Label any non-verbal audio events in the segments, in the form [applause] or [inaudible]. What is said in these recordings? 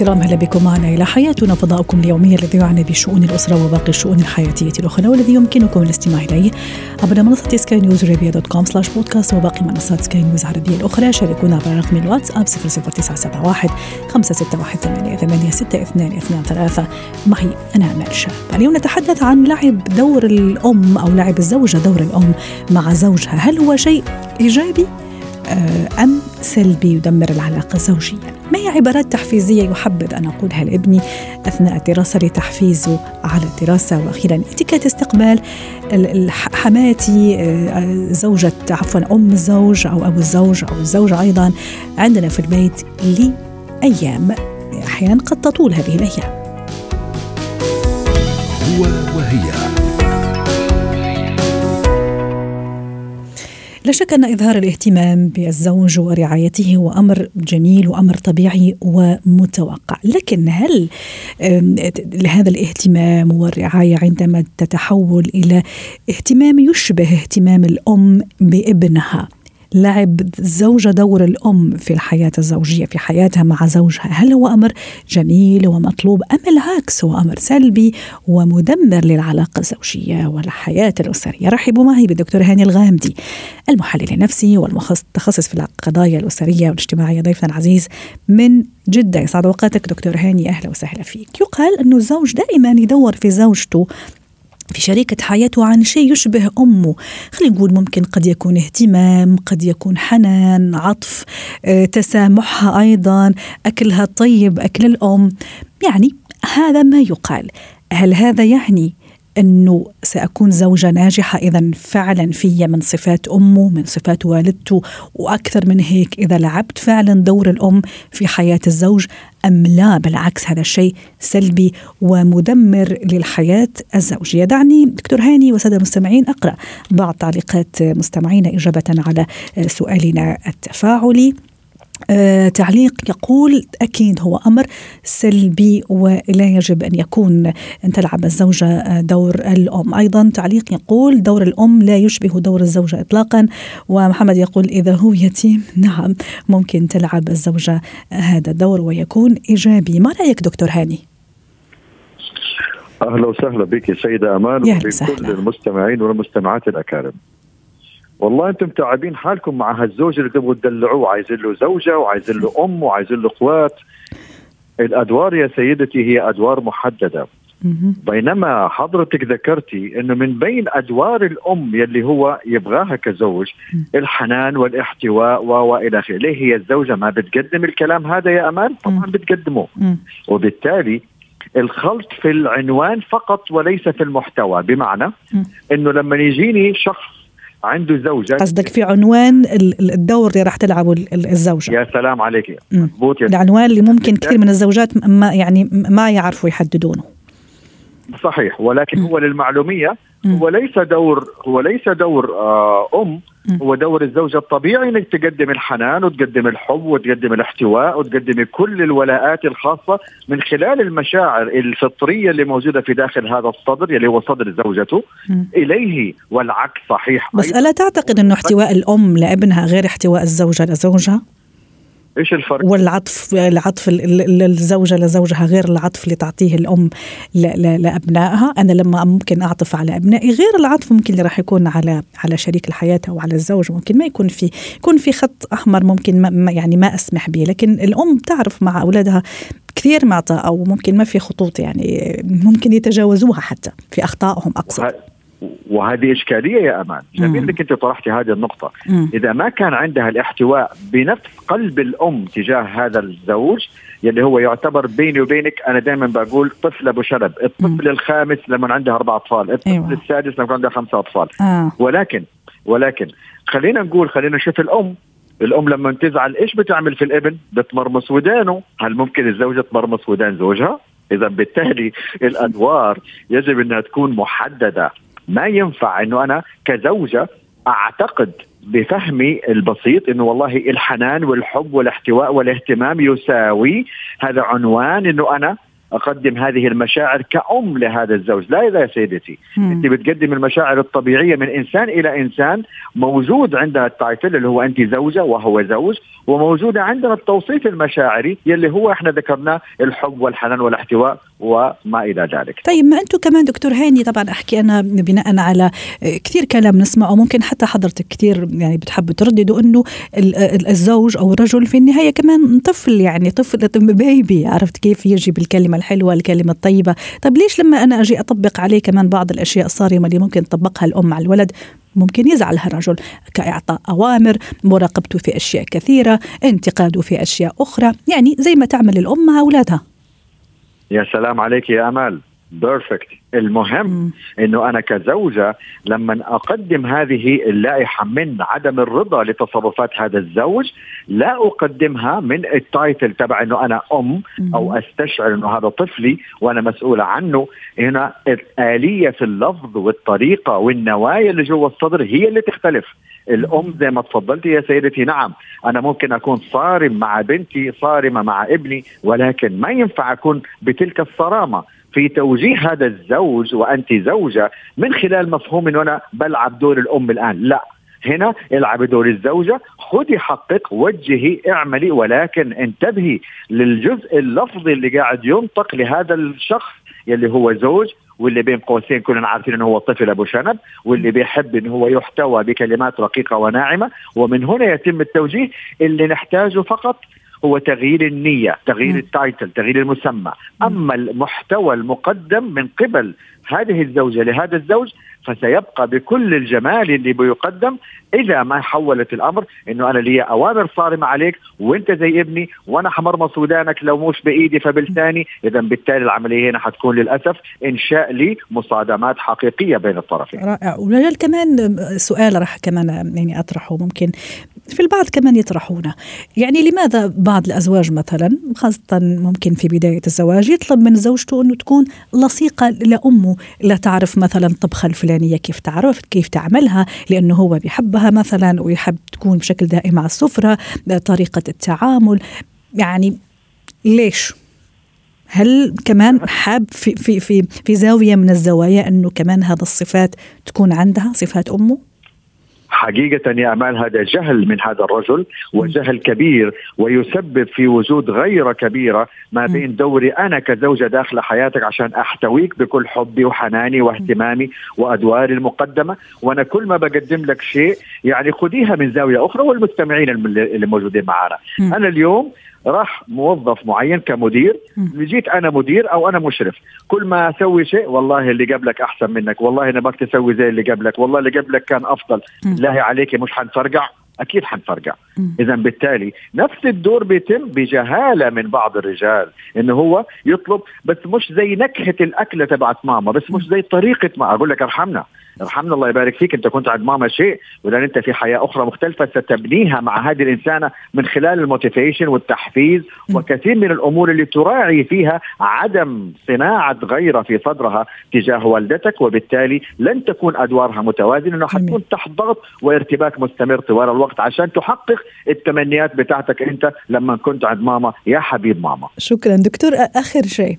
الكرام أهلا بكم معنا إلى حياتنا فضاؤكم اليومي الذي يعنى بشؤون الأسرة وباقي الشؤون الحياتية الأخرى والذي يمكنكم الاستماع إليه عبر منصة سكاي نيوز عربيه dot com slash podcast وباقي منصات سكاي نيوز العربيه الأخرى. شاركونا عبر رقم الواتساب 00971 561 886223 معي أنا أمال شاب اليوم نتحدث عن لعب دور الأم أو لعب الزوجة دور الأم مع زوجها. هل هو شيء إيجابي؟ آه، أم سلبي يدمر العلاقة الزوجيه ما هي عبارات تحفيزية يحبذ أن أقولها لابني أثناء الدراسة لتحفيزه على الدراسة وأخيرا إتيكيت استقبال حماتي آه، زوجة عفوا أم الزوج أو أبو الزوج أو الزوجة أيضا عندنا في البيت لأيام. أحيانا قد تطول هذه الأيام. هو وهي. لا شك أن إظهار الاهتمام بالزوج ورعايته هو أمر جميل وأمر طبيعي ومتوقع. لكن هل هذا الاهتمام والرعاية عندما تتحول إلى اهتمام يشبه اهتمام الأم بابنها؟ لعب الزوجة دور الأم في الحياة الزوجية في حياتها مع زوجها. هل هو أمر جميل ومطلوب أم العكس؟ هو أمر سلبي ومدمر للعلاقة الزوجية والحياة الأسرية. رحبوا معي بالدكتور هاني الغامدي المحلل النفسي والمتخصص في القضايا الأسرية والاجتماعية. ضيفنا العزيز من جدة. يسعد أوقاتك دكتور هاني. أهلا وسهلا فيك. يقال أنه الزوج دائما يدور في زوجته في شريكة حياته عن شيء يشبه أمه. خلينا نقول ممكن قد يكون اهتمام قد يكون حنان عطف آه، تسامحها أيضا أكلها طيب أكل الأم. يعني هذا ما يقال. هل هذا يعني أنه سأكون زوجة ناجحة. اذا فعلا في من صفات أمه من صفات والدته وأكثر من هيك. إذا لعبت فعلا دور الأم في حياة الزوج أم لا؟ بالعكس هذا الشيء سلبي ومدمر للحياة الزوجية. دعني دكتور هاني وسادة المستمعين أقرأ بعض تعليقات مستمعينا إجابة على سؤالنا التفاعلي. تعليق يقول أكيد هو أمر سلبي ولا يجب أن يكون. أن تلعب الزوجة دور الأم. أيضا تعليق يقول دور الأم لا يشبه دور الزوجة إطلاقا. ومحمد يقول إذا هو يتيم [laughs] نعم ممكن تلعب الزوجة هذا الدور ويكون إيجابي. ما رأيك دكتور هاني؟ أهلا وسهلا بك سيدة أمان وبكل المستمعين والمستمعات الأكارم. والله أنتم تعبين حالكم مع هالزوج اللي تبغوا تدلعوه عايزين له زوجة وعايزين له أم وعايزين له أخوات. الأدوار يا سيدتي هي أدوار محددة. بينما حضرتك ذكرتي إنه من بين أدوار الأم يلي هو يبغاها كزوج الحنان والاحتواء والى آخره، ليه هي الزوجة ما بتقدم الكلام هذا يا أمان؟ طبعا بتقدمه. وبالتالي الخلط في العنوان فقط وليس في المحتوى. بمعنى إنه لما يجيني شخص عنده زوجة. قصدك في عنوان الدور اللي راح تلعبه الزوجة. يا سلام عليك. مضبوط العنوان اللي ممكن كثير من الزوجات ما يعني ما يعرفوا يحددونه. صحيح ولكن هو للمعلومية هو ليس دور هو ليس دور آه أم هو دور الزوجة الطبيعي إنك تقدم الحنان وتقدم الحب وتقدم الاحتواء وتقدمي كل الولاءات الخاصة من خلال المشاعر الفطرية اللي موجودة في داخل هذا الصدر اللي هو صدر زوجته إليه والعكس صحيح بس ألا تعتقد أنه احتواء الأم لابنها غير احتواء الزوجة لزوجها؟ إيش الفرق؟ والعطف العطف الزوجة لزوجها غير العطف اللي تعطيه الأم لأبنائها، أنا لما ممكن أعطف على أبنائي غير العطف ممكن اللي راح يكون على على شريك الحياة أو على الزوج ممكن ما يكون في يكون في خط أحمر ممكن ما يعني ما أسمح به، لكن الأم تعرف مع أولادها كثير معطى أو ممكن ما في خطوط يعني ممكن يتجاوزوها حتى في أخطائهم أقصد. وهذه إشكالية يا أمان. جميل إنك أنت طرحتي هذه النقطة. مم. إذا ما كان عندها الاحتواء بنفس قلب الأم تجاه هذا الزوج يلي هو يعتبر بيني وبينك أنا دائما بقول طفل أبو شنب الطفل مم. الخامس لما عنده أربع أطفال الطفل أيوة. السادس لما عنده خمسة أطفال. آه. ولكن ولكن خلينا نقول خلينا نشوف الأم. الأم لما تزعل إيش بتعمل في الابن؟ بتمرمص ودانه. هل ممكن الزوجه تمرمص ودان زوجها؟ اذا بالتالي الأدوار يجب أنها تكون محددة. ما ينفع إنه أنا كزوجة أعتقد بفهمي البسيط إنه والله الحنان والحب والاحتواء والاهتمام يساوي هذا عنوان إنه أنا أقدم هذه المشاعر كأم لهذا الزوج لا يا سيدتي مم. أنت بتقدم المشاعر الطبيعية من إنسان إلى إنسان موجود عندنا التايتل اللي هو أنت زوجة وهو زوج وموجوده عندنا التوصيف المشاعري يلي هو إحنا ذكرناه الحب والحنان والاحتواء وما إلى ذلك. طيب ما أنتم كمان دكتور هاني طبعا أحكي أنا بناء على كثير كلام نسمعه. ممكن حتى حضرتك كثير يعني بتحبوا ترددوا إنه الزوج أو الرجل في النهاية كمان طفل يعني طفل بيبي عرفت كيف يجي بالكلمة الحلوة الكلمة الطيبة، طيب ليش لما أنا أجي أطبق عليه كمان بعض الأشياء الصارمة اللي ممكن تطبقها الأم على الولد؟ ممكن يزعل هالرجل كإعطاء أوامر مراقبته في أشياء كثيرة انتقاده في أشياء أخرى. يعني زي ما تعمل الأم مع أولادها. يا سلام عليك يا أمال. بيرفكت المهم إنه أنا كزوجة لما أقدم هذه اللائحة من عدم الرضا لتصرفات هذا الزوج لا أقدمها من التايتل تبع إنه أنا أم أو أستشعر إنه هذا طفلي وأنا مسؤوله عنه. هنا الآلية في اللفظ والطريقة والنوايا اللي جوا الصدر هي اللي تختلف. الأم زي ما تفضلتي يا سيدتي. نعم أنا ممكن أكون صارم مع بنتي صارمة مع ابني ولكن ما ينفع أكون بتلك الصرامة. في توجيه هذا الزوج وأنت زوجة من خلال مفهوم إنه أنا بلعب دور الأم الآن. لا هنا العبي دور الزوجة. خذي حقك وجهي اعملي ولكن انتبهي للجزء اللفظي اللي قاعد ينطق لهذا الشخص يلي هو زوج واللي بين قوسين كلنا عارفين إنه هو طفل أبو شنب واللي بيحب إنه هو يحتوى بكلمات رقيقة وناعمة ومن هنا يتم التوجيه. اللي نحتاجه فقط هو تغيير النية تغيير التايتل تغيير المسمى. أما المحتوى المقدم من قبل هذه الزوجة لهذا الزوج فسيبقى بكل الجمال اللي بيقدم إذا ما حولت الأمر إنه أنا لي أوامر صارمة عليك وأنت زي ابني وأنا حمرمص ودانك لو مش بإيدي فبلساني إذا بالتالي العملية هنا حتكون للأسف إنشاء لي مصادمات حقيقية بين الطرفين. رائع. ورجال كمان سؤال راح كمان يعني أطرحه ممكن. في البعض كمان يطرحونه. يعني لماذا بعض الأزواج مثلا خاصة ممكن في بداية الزواج يطلب من زوجته إنه تكون لصيقة لأمه؟ لا تعرف مثلا طبخه الفلانية كيف تعرف كيف تعملها لأنه هو بيحبها. مثلا ويحب تكون بشكل دائم على السفرة طريقة التعامل يعني ليش هل كمان حاب في في في في زاوية من الزوايا إنه كمان هذا الصفات تكون عندها صفات أمه؟ حقيقة يا أمال هذا جهل من هذا الرجل وجهل كبير ويسبب في وجود غيرة كبيرة ما بين دوري أنا كزوجة داخل حياتك عشان أحتويك بكل حبي وحناني واهتمامي وأدواري المقدمة. وأنا كل ما بقدم لك شيء يعني خذيها من زاوية أخرى والمستمعين اللي موجودين معنا أنا اليوم راح موظف معين كمدير جيت أنا مدير أو أنا مشرف. كل ما أسوي شيء والله اللي قبلك أحسن منك والله أنا بدك تسوي زي اللي قبلك والله اللي قبلك كان أفضل. بالله عليك مش حنفرقع. أكيد حنفرقع. اذا بالتالي نفس الدور بيتم بجهالة من بعض الرجال إنه هو يطلب بس مش زي نكهة الأكلة تبعت ماما بس مش زي طريقة ما أقول لك أرحمنا. ارحمنا الله يبارك فيك. انت كنت عند ماما شيء والآن انت في حياة أخرى مختلفة. ستبنيها مع هذه الإنسانة من خلال الموتيفيشن والتحفيز وكثير من الأمور اللي تراعي فيها عدم صناعة غيره في صدرها تجاه والدتك وبالتالي لن تكون أدوارها متوازنة. إنه حتكون تحت ضغط وارتباك مستمر طوال الوقت عشان تحقق التمنيات بتاعتك أنت لما كنت عند ماما. يا حبيب ماما. شكرا. دكتور آخر شيء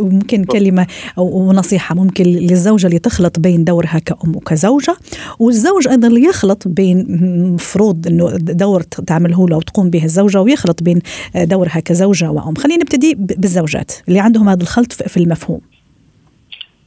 ممكن كلمة أو نصيحة ممكن للزوجة اللي تخلط بين دورها كأم وكزوجة والزوج أيضا اللي يخلط بين مفروض أنه دور تعمله له وتقوم به الزوجة ويخلط بين دورها كزوجة وأم. خلينا نبتدي بالزوجات اللي عندهم هذا الخلط في المفهوم.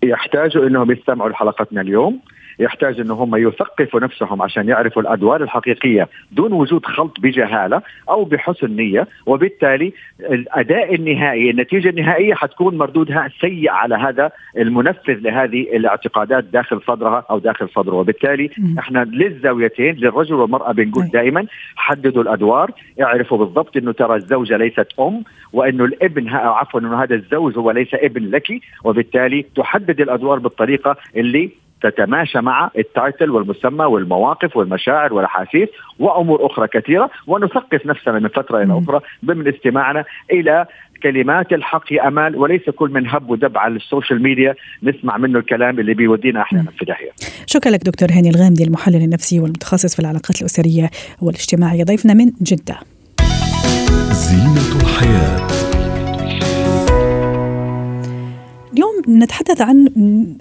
يحتاجوا إنهم يستمعوا لحلقتنا اليوم. يحتاج ان هم يثقفوا نفسهم عشان يعرفوا الأدوار الحقيقية دون وجود خلط بجهالة أو بحسن نية. وبالتالي الأداء النهائي النتيجة النهائية حتكون مردودها سيء على هذا المنفذ لهذه الاعتقادات داخل صدرها أو داخل صدره. وبالتالي إحنا للزاويتين للرجل والمرأة بنقول دائما حددوا الأدوار اعرفوا بالضبط إنه ترى الزوجة ليست أم وإنه الابن عفوا إنه هذا الزوج هو ليس ابن لك. وبالتالي تحدد الأدوار بالطريقة اللي تتماشى مع ال title والمسمى والمواقف والمشاعر والأحاسيس وأمور أخرى كثيرة ونثقف نفسنا من فترة إلى أخرى ضمن استماعنا إلى كلمات الحق يا أمال وليس كل من هب ودب على ال social media نسمع منه الكلام اللي بيودينا أحيانا في داهية. شكرا لك دكتور هاني الغامدي المحلل النفسي والمتخصص في العلاقات الأسرية والاجتماعية ضيفنا من جدة. زينة الحياة نتحدث عن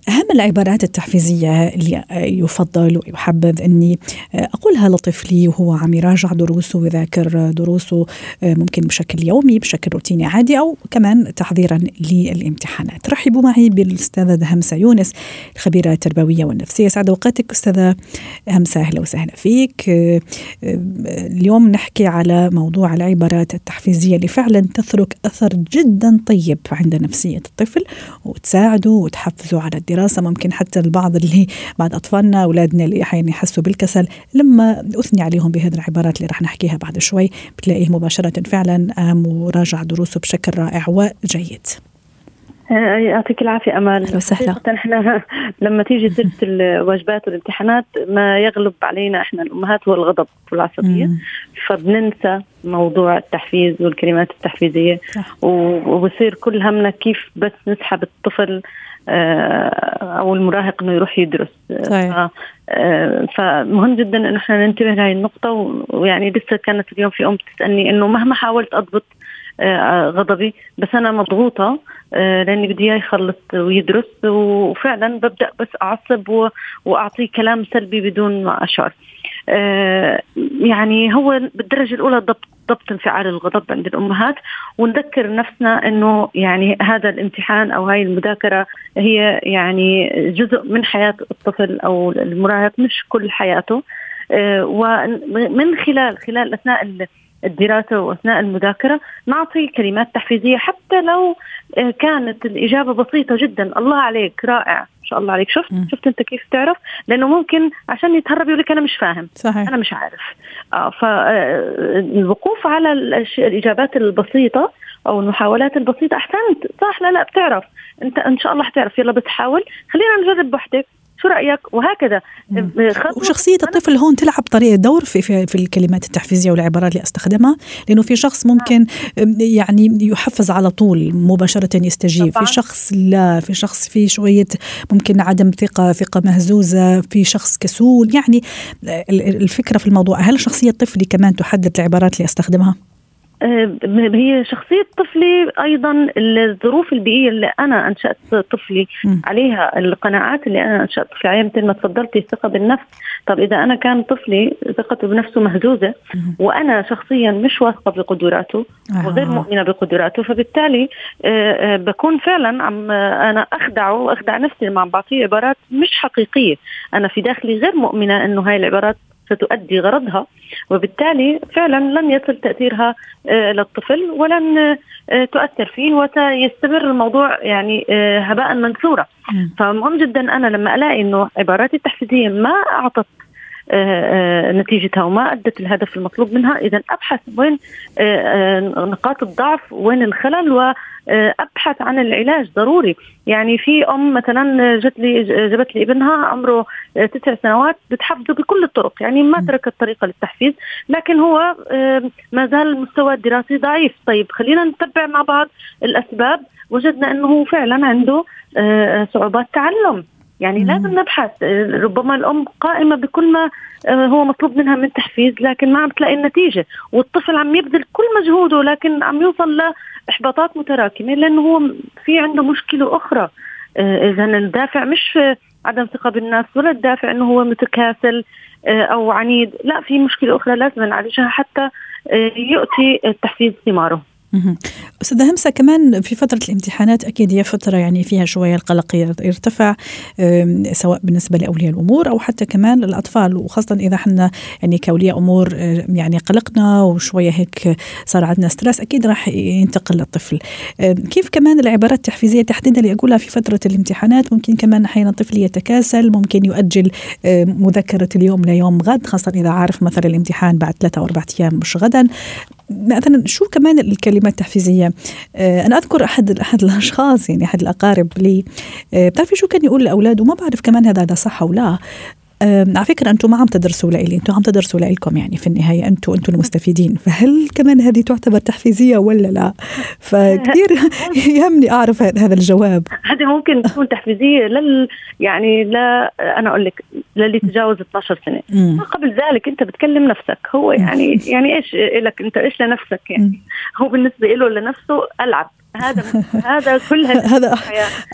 أهم العبارات التحفيزية اللي يفضل ويحبذ أني أقولها لطفلي وهو عم يراجع دروسه ويذاكر دروسه ممكن بشكل يومي بشكل روتيني عادي أو كمان تحضيرا للامتحانات. رحبوا معي بالأستاذة همسة يونس الخبيرة التربوية والنفسية. سعد أوقاتك أستاذة همسة أهلا وسهلا فيك. اليوم نحكي على موضوع العبارات التحفيزية اللي فعلا تترك أثر جدا طيب عند نفسية الطفل وتساعده وتحفزه على الدراسة. ممكن حتى البعض اللي بعد أطفالنا أولادنا اللي أحيانا يحسوا بالكسل لما أثني عليهم بهذه العبارات اللي رح نحكيها بعد شوي بتلاقيه مباشرة فعلا قام وراجع دروسه بشكل رائع وجيد. آه، يعطيك العافية أمال أهلا وسهلا. إحنا [laughs] لما تيجي سيرة الواجبات والامتحانات ما يغلب علينا إحنا الأمهات هو الغضب والعصبية فبننسى موضوع التحفيز والكلمات التحفيزية. وبصير كل همنا كيف بس نسحب الطفل آه، أو المراهق إنه يروح يدرس. صحيح. آه، فمهم جدا إنه إحنا ننتبه لهي النقطة. ويعني لسه كانت اليوم في أم تسألني إنه مهما حاولت أضبط غضبي. بس أنا مضغوطة آه، لأني بدي إياه يخلص ويدرس وفعلا ببدأ بس أعصب واعطيه كلام سلبي بدون ما أشعر. آه، يعني هو بالدرجة الأولى ضبط ضبط انفعال الغضب عند الأمهات ونذكر نفسنا إنه يعني هذا الامتحان أو هاي المذاكرة هي يعني جزء من حياة الطفل أو المراهق مش كل حياته. آه، ومن خلال خلال أثناء الدراسة وأثناء المذاكرة نعطي كلمات تحفيزية حتى لو آه، كانت الإجابة بسيطة جدا. الله عليك رائع. ما شاء الله عليك. شفت. شفت أنت كيف تعرف؟ لأنه ممكن عشان يتهرب يقول لك أنا مش فاهم. صحيح. أنا مش عارف. آه فالوقوف آه، على الإجابات البسيطة أو المحاولات البسيطة أحسنت. صح؟ لا لا بتعرف. أنت إن شاء الله حتعرف. يلا بس حاول خلينا نجرب وحدك شو رأيك؟ وهكذا. وشخصية الطفل هون تلعب طريقة دور في, في في الكلمات التحفيزية والعبارات اللي أستخدمها لأنه في شخص ممكن يعني يحفز على طول مباشرة يستجيب. طبعا. في شخص لا في شخص في شوية ممكن عدم ثقة ثقة مهزوزة في شخص كسول. يعني الفكرة في الموضوع هل شخصية طفلي كمان تحدد العبارات اللي أستخدمها؟ هي شخصية طفلي أيضا الظروف البيئية اللي أنا أنشأت طفلي عليها القناعات اللي أنا أنشأت طفلي عليها مثل ما تفضلتي الثقة بالنفس. طب إذا أنا كان طفلي ثقته بنفسه مهزوزة وأنا شخصيا مش واثقة بقدراته وغير مؤمنة بقدراته فبالتالي آه، آه، بكون فعلا عم أنا أخدعه وأخدع نفسي لما عم بعطيه عبارات مش حقيقية. أنا في داخلي غير مؤمنة إنه هاي العبارات ستؤدي غرضها وبالتالي فعلا لن يصل تأثيرها آه، للطفل ولن آه، تؤثر فيه وسيستمر الموضوع يعني آه، هباء منثورا. فمهم جدا أنا لما ألاقي إنه عباراتي التحفيزية ما أعطت نتيجتها وما أدت الهدف المطلوب منها. اذا أبحث وين نقاط الضعف وين الخلل ابحث عن العلاج ضروري. يعني في أم مثلا جت لي جابت لي ابنها عمره تسع سنوات بتحفزه بكل الطرق. يعني ما تركت طريقه للتحفيز لكن هو ما زال المستوى الدراسي ضعيف. طيب خلينا نتبع مع بعض الأسباب. وجدنا إنه فعلا عنده آه، صعوبات تعلم. يعني مم. لازم نبحث. ربما الأم قائمة بكل ما آه، هو مطلوب منها من تحفيز لكن ما عم تلاقي النتيجة. والطفل عم يبذل كل مجهوده لكن عم يوصل لإحباطات متراكمة لأنه هو في عنده مشكلة أخرى. آه، اذا الدافع مش عدم ثقة بالنفس ولا الدافع إنه هو متكاسل آه، أو عنيد. لا في مشكلة أخرى لازم نعالجها حتى يؤتي التحفيز ثماره. أستاذة همسة كمان في فترة الامتحانات أكيد هي فترة يعني فيها شوية القلق يرتفع سواء بالنسبة لأولياء الأمور أو حتى كمان الأطفال وخاصة إذا إحنا يعني كأولياء أمور يعني قلقنا وشوية هيك صار عندنا ستريس أكيد راح ينتقل للطفل. كيف كمان العبارات التحفيزية تحديدا اللي أقولها في فترة الامتحانات؟ ممكن كمان أحيانا الطفل يتكاسل ممكن يؤجل مذاكرة اليوم ليوم غد خاصة إذا عارف مثلا الامتحان بعد ثلاثة أو أربعة أيام مش غدا. مثلا شو كمان الكلمات التحفيزية؟ آه، أنا أذكر أحد أحد الأشخاص يعني أحد الأقارب لي آه، بتعرفي شو كان يقول لأولاده؟ ما بعرف كمان هذا صح أو لا. على فكرة أنتم ما عم تدرسوا لإلي أنتم عم تدرسوا لإلكم يعني في النهاية أنتم أنتم المستفيدين. فهل كمان هذه تعتبر تحفيزية ولا لا؟ فكثير [laughs] يهمني أعرف هذا الجواب. هذه ممكن تكون تحفيزية لل يعني لا أنا أقول لك للي تجاوز 12 سنة. ما قبل ذلك أنت بتكلم نفسك. هو يعني يعني إيش لك أنت إيش لنفسك يعني؟ هو بالنسبة له لنفسه ألعب. هذا هذا كل [laughs] هذا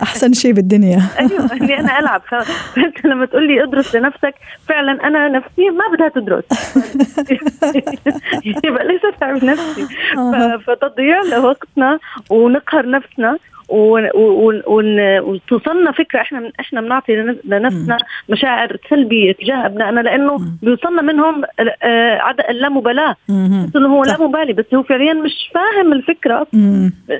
أحسن شيء بالدنيا. [laughs] أيوه إني أنا ألعب فانت [laughs] لما تقول لي ادرس لنفسك فعلا أنا نفسي ما بدها تدرس. يبقى ليش اتعب نفسي. فتضييع لوقتنا ونقهر نفسنا. وتوصلنا فكرة إحنا إحنا بنعطي لنفسنا مشاعر سلبية تجاه أبنائنا لأنه بيوصلنا منهم آه، عدم اللامبالاة. إنه هو لا مبالي بس هو فعليا مش فاهم الفكرة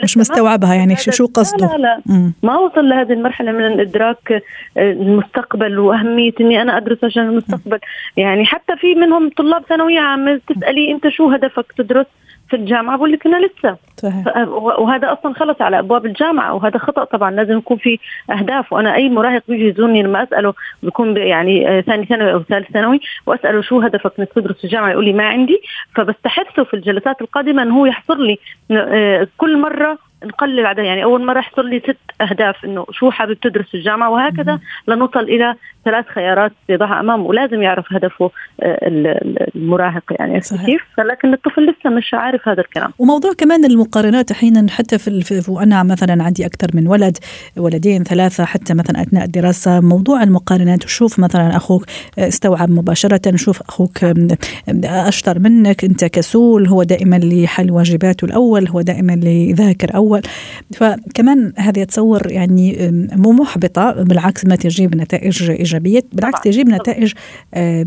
مش مستوعبها يعني شو قصده؟ لا لا, لا. ما وصل لهذه المرحلة من الإدراك آه، المستقبل وأهمية إني أنا أدرس عشان المستقبل. يعني حتى في منهم طلاب ثانوية عامة تسألي أنت شو هدفك تدرس؟ في الجامعة بقول لك أنا لسه. صحيح. وهذا أصلا خلص على أبواب الجامعة وهذا خطأ طبعا لازم يكون في أهداف. وأنا أي مراهق بيجي يزورني لما أسأله بيكون يعني آه، ثاني ثانوي أو ثالث ثانوي وأسأله شو هدفك انك تدرس في الجامعة يقول لي ما عندي. فبستحثه في الجلسات القادمة إنه هو يحصر لي آه، كل مرة نقلل عدد. يعني أول مرة يحصل لي ست أهداف إنه شو حابب تدرس في الجامعة وهكذا لنوصل إلى ثلاث خيارات يضعها امامه ولازم يعرف هدفه آه، المراهق يعني. كيف؟ لكن الطفل لسه مش عارف هذا الكلام. وموضوع كمان المقارنات أحيانا حتى في وأنا مثلا عندي أكثر من ولد ولدين ثلاثة حتى مثلا أثناء الدراسة موضوع المقارنات وشوف مثلا أخوك استوعب مباشرة شوف أخوك أشطر منك أنت كسول هو دائما لحل واجباته الأول هو دائما لذاكر أول فكمان هذه تصور يعني مو محبطة بالعكس ما تجيب نتائج إيجابية بالعكس طبعا. تجيب نتائج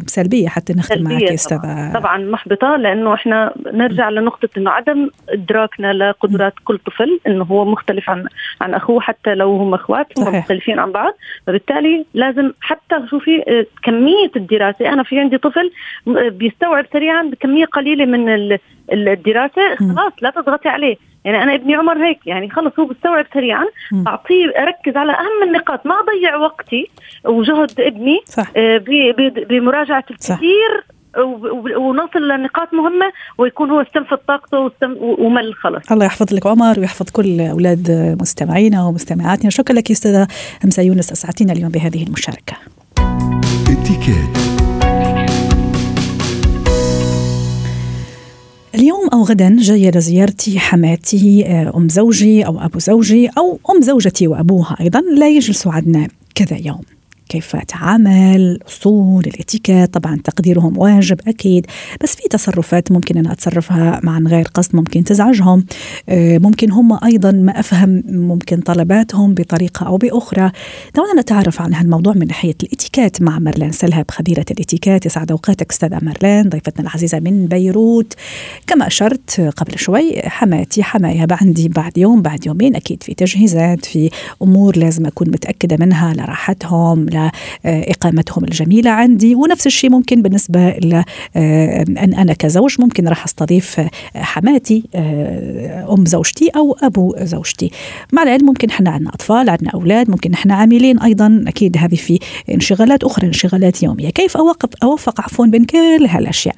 سلبية حتى نختم معك أستاذة. طبعا محبطة لأنه إحنا نرجع لنقطة إنه عدم إدراكنا لقدرات كل طفل إنه هو مختلف عن عن أخوه حتى لو هم أخوات هم مختلفين عن بعض. فبالتالي لازم حتى شوفي آه، كمية الدراسة. أنا في عندي طفل بيستوعب سريعا بكمية قليلة من الدراسة خلاص لا تضغطي عليه. يعني أنا ابني عمر هيك يعني خلص هو بيستوعب سريعا. أعطيه أركز على أهم النقاط ما اضيع وقتي وجهد ابني صح. آه، بمراجعة الكثير ونصل لنقاط مهمة ويكون هو استنفذ طاقته ومل خلص. الله يحفظ لك عمر ويحفظ كل أولاد مستمعينا ومستمعاتنا. شكرا لك أستاذة همسه يونس اسعدتينا اليوم بهذه المشاركة. اليوم أو غدا جاية لزيارتي حماتي آه، أم زوجي أو أبو زوجي أو أم زوجتي وأبوها أيضا لا يجلسوا عندنا كذا يوم. كيف تعامل اصول الإتيكيت طبعا تقديرهم واجب أكيد بس في تصرفات ممكن أنا أتصرفها مع غير قصد ممكن تزعجهم. آه، ممكن هم أيضا ما أفهم ممكن طلباتهم بطريقة أو بأخرى. دعونا نتعرف عن هالموضوع من ناحية الإتيكيت مع مرلان سلهب خبيرة الإتيكيت يسعد أوقاتك أستاذة مرلان ضيفتنا العزيزة من بيروت. كما أشرت قبل شوي حماتي حمايا عندي بعد يوم بعد يومين أكيد في تجهيزات في أمور لازم أكون متأكدة منها لراحتهم إقامتهم الجميلة عندي. ونفس الشيء ممكن بالنسبة ل آه، أن أنا كزوج ممكن راح أستضيف حماتي آه، أم زوجتي أو أبو زوجتي. مع العلم ممكن إحنا عندنا أطفال عندنا أولاد ممكن إحنا عاملين أيضا أكيد هذه في انشغالات أخرى انشغالات يومية. كيف أوقف أوفق عفوا بين كل هالأشياء؟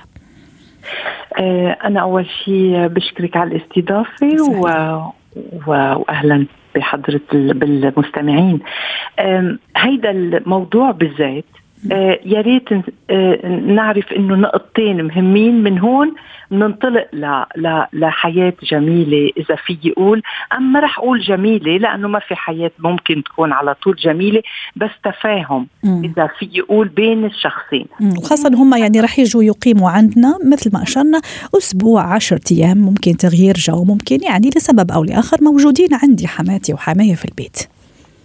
آه، أنا أول شيء بشكرك على الاستضافة و... واهلا. بحضرة بالمستمعين. هيدا الموضوع بالذات يا ريت آه، نعرف إنه نقطتين مهمين من هون. ننطلق ل... ل... لحياة جميلة إذا في يقول. أما رح أقول جميلة لأنه ما في حياة ممكن تكون على طول جميلة بس تفاهم مم. إذا في يقول بين الشخصين. وخاصة هم يعني رح يجوا يقيموا عندنا مثل ما أشرنا أسبوع عشرة أيام ممكن تغيير جو ممكن يعني لسبب أو لآخر موجودين عندي حماتي وحماية في البيت.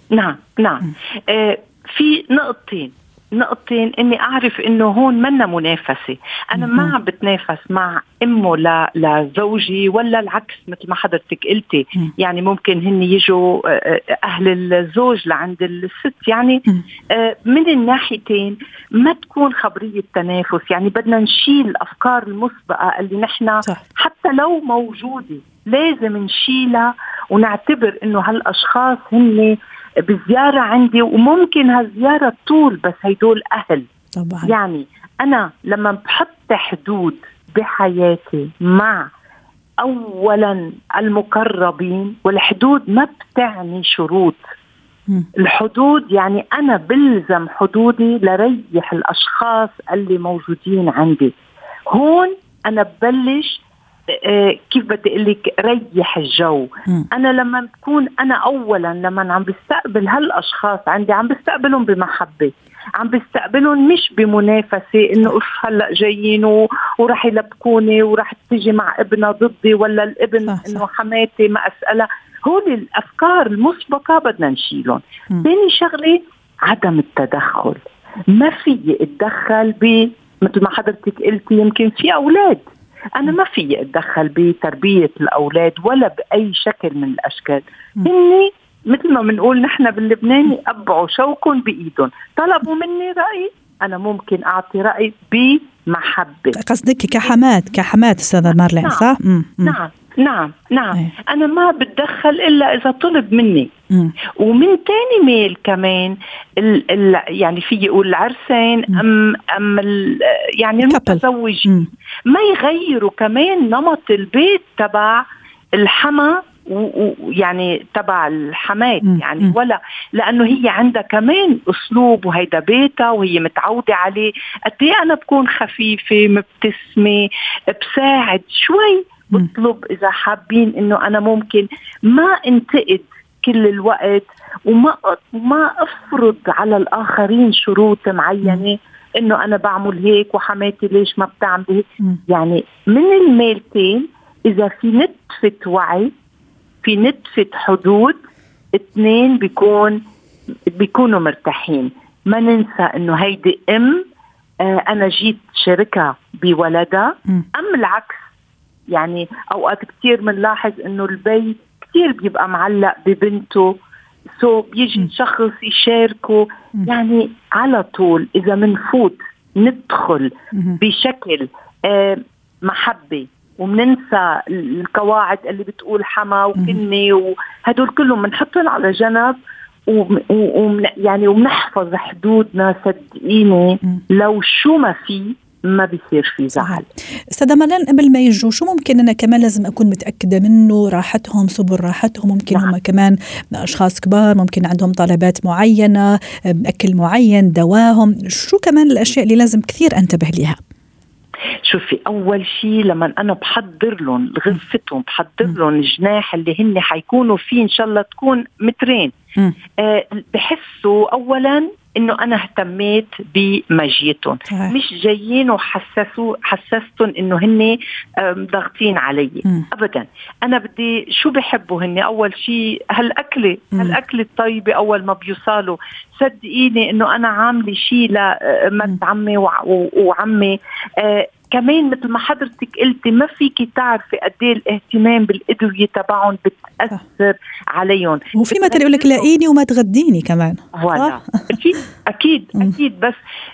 نعم نعم. آه في نقطتين. نقطتين إني أعرف إنه هون منا منافسة. أنا ما عم بتنافس مع أمه ل... لزوجي ولا العكس مثل ما حضرتك قلتي. يعني ممكن هن يجوا آه، آه، أهل الزوج لعند الست. يعني آه، من الناحيتين ما تكون خبرية تنافس. يعني بدنا نشيل الأفكار المسبقة اللي نحن حتى لو موجودة. لازم نشيلها ونعتبر إنه هالأشخاص هن بزيارة عندي وممكن هالزيارة طول بس هيدول أهل. طبعا. يعني أنا لما بحط حدود بحياتي مع اولا المقربين والحدود ما بتعني شروط. الحدود يعني أنا بلزم حدودي لريح الأشخاص اللي موجودين عندي. هون أنا ببلش كيف بدي أقول لك ريح الجو. م. أنا لما بكون أنا اولا لما عم بستقبل هالأشخاص عندي عم بستقبلهم بمحبة. عم بستقبلهم مش بمنافسة إنه اف هلأ جايين وراح يلبكوني وراح تيجي مع ابنها ضدي ولا الابن إنه حماتي ما أسألها. هول الأفكار المسبقة بدنا نشيلهم. ثاني شغلة عدم التدخل. ما في اتدخل ب مثل ما حضرتك قلتي يمكن في أولاد. أنا ما في أتدخل بتربية الأولاد ولا بأي شكل من الأشكال اني مثل ما بنقول نحن باللبناني أبعوا شوكهم بإيدهم طلبوا مني رأي أنا ممكن أعطي رأي بمحبة قصدك كحمات كحمات أستاذة مارلين نعم. صح؟ مم. نعم نعم نعم أي. أنا ما بتدخل إلا إذا طلب مني. ومن تاني ميل كمان ال ال يعني في يقول العرسين م. ام أم يعني المتزوجين ما يغيروا كمان نمط البيت تبع الحما ويعني تبع الحماة يعني ولا لأنه هي عندها كمان أسلوب وهيدا بيتها وهي متعودة عليه. قد إيه أنا بكون خفيفة مبتسمة بساعد شوي بطلب إذا حابين إنه أنا ممكن ما انتقد كل الوقت وما ما أفرض على الآخرين شروط معينة إنه أنا بعمل هيك وحماتي ليش ما بتعمل هيك يعني من الميلتين إذا في نتفة وعي في نتفة حدود اثنين بيكون بيكونوا مرتاحين. ما ننسى إنه هيدي أم آه أنا جيت شاركها بولدها. أم العكس. يعني أوقات كثير بنلاحظ إنه البي كثير بيبقى معلق ببنته. so بيجي شخص يشاركه. يعني على طول إذا منفوت ندخل بشكل آه محبه ومننسى القواعد اللي بتقول حما وكني وهدول كلهم بنحطهم على جنب. وم يعني وبنحفظ حدودنا صدقيني لو شو ما في ما بيصير في زعل. أستاذة ملان قبل ما يجوا شو ممكن أنا كمان لازم أكون متأكدة منه؟ راحتهم سبل راحتهم ممكن نعم. هم كمان أشخاص كبار ممكن عندهم طلبات معينة أكل معين دواهم. شو كمان الأشياء اللي لازم كثير أنتبه لها شوفي أول شيء لما أنا بحضر لهم غرفتهم بحضر لهم الجناح اللي هن حيكونوا فيه إن شاء الله تكون مترين. أه بحسوا اولا إنه أنا اهتميت بمجيتهم مش جايين وحسسوا حسستهم إنه هن ضاغطين علي. ابدا. أنا بدي شو بحبوا هن أول شيء هالأكلة هالأكلة الطيبة أول ما بيوصلوا. صدقيني إنه أنا عاملة شيء لمد عمي وعمي آه، كمان مثل ما حضرتك قلتي ما فيكي تعرفي قد إيه الاهتمام بالإدوية تبعهم بتأثر عليهم. وفي مثل يقول لك لاقيني وما تغديني كمان. ف voilà. أكيد أكيد [laughs] أكيد. بس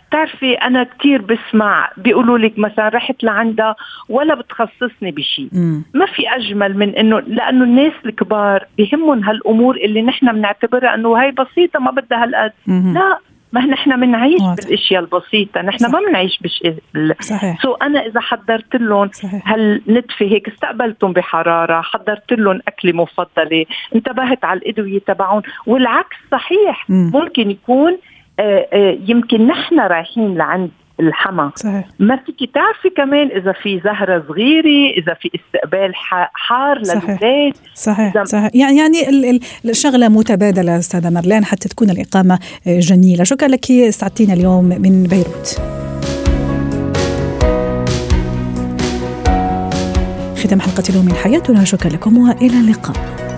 بتعرفي أنا كثير بسمع بيقولوا لك مثلا رحت لعندها ولا بتخصصني بشيء ما في أجمل من إنه لأنه الناس الكبار بهمهم هالأمور اللي نحن بنعتبرها إنه هاي بسيطة ما بدها هالقد. لا ما نحن بنعيش بالإشياء البسيطة نحن ما بنعيش بالشيء صحيح. so أنا إذا حضرت لهم هالنتفة هيك استقبلتهم بحرارة حضرت لهم أكلة مفضلة انتبهت على الأدوية تبعهم والعكس صحيح. مم. ممكن يكون آآ آآ يمكن نحن رايحين لعند الحما صحيح. ما فيك تعرفي كمان إذا في زهرة صغيرة إذا في استقبال حار للولاد صحيح صحيح. يعني يعني الشغله متبادلة أستاذة مرلان حتى تكون الإقامة آه، جميلة. شكرا لك استعدتينا اليوم من بيروت. ختام حلقة اليوم من حياتنا. شكرا لكم وإلى اللقاء.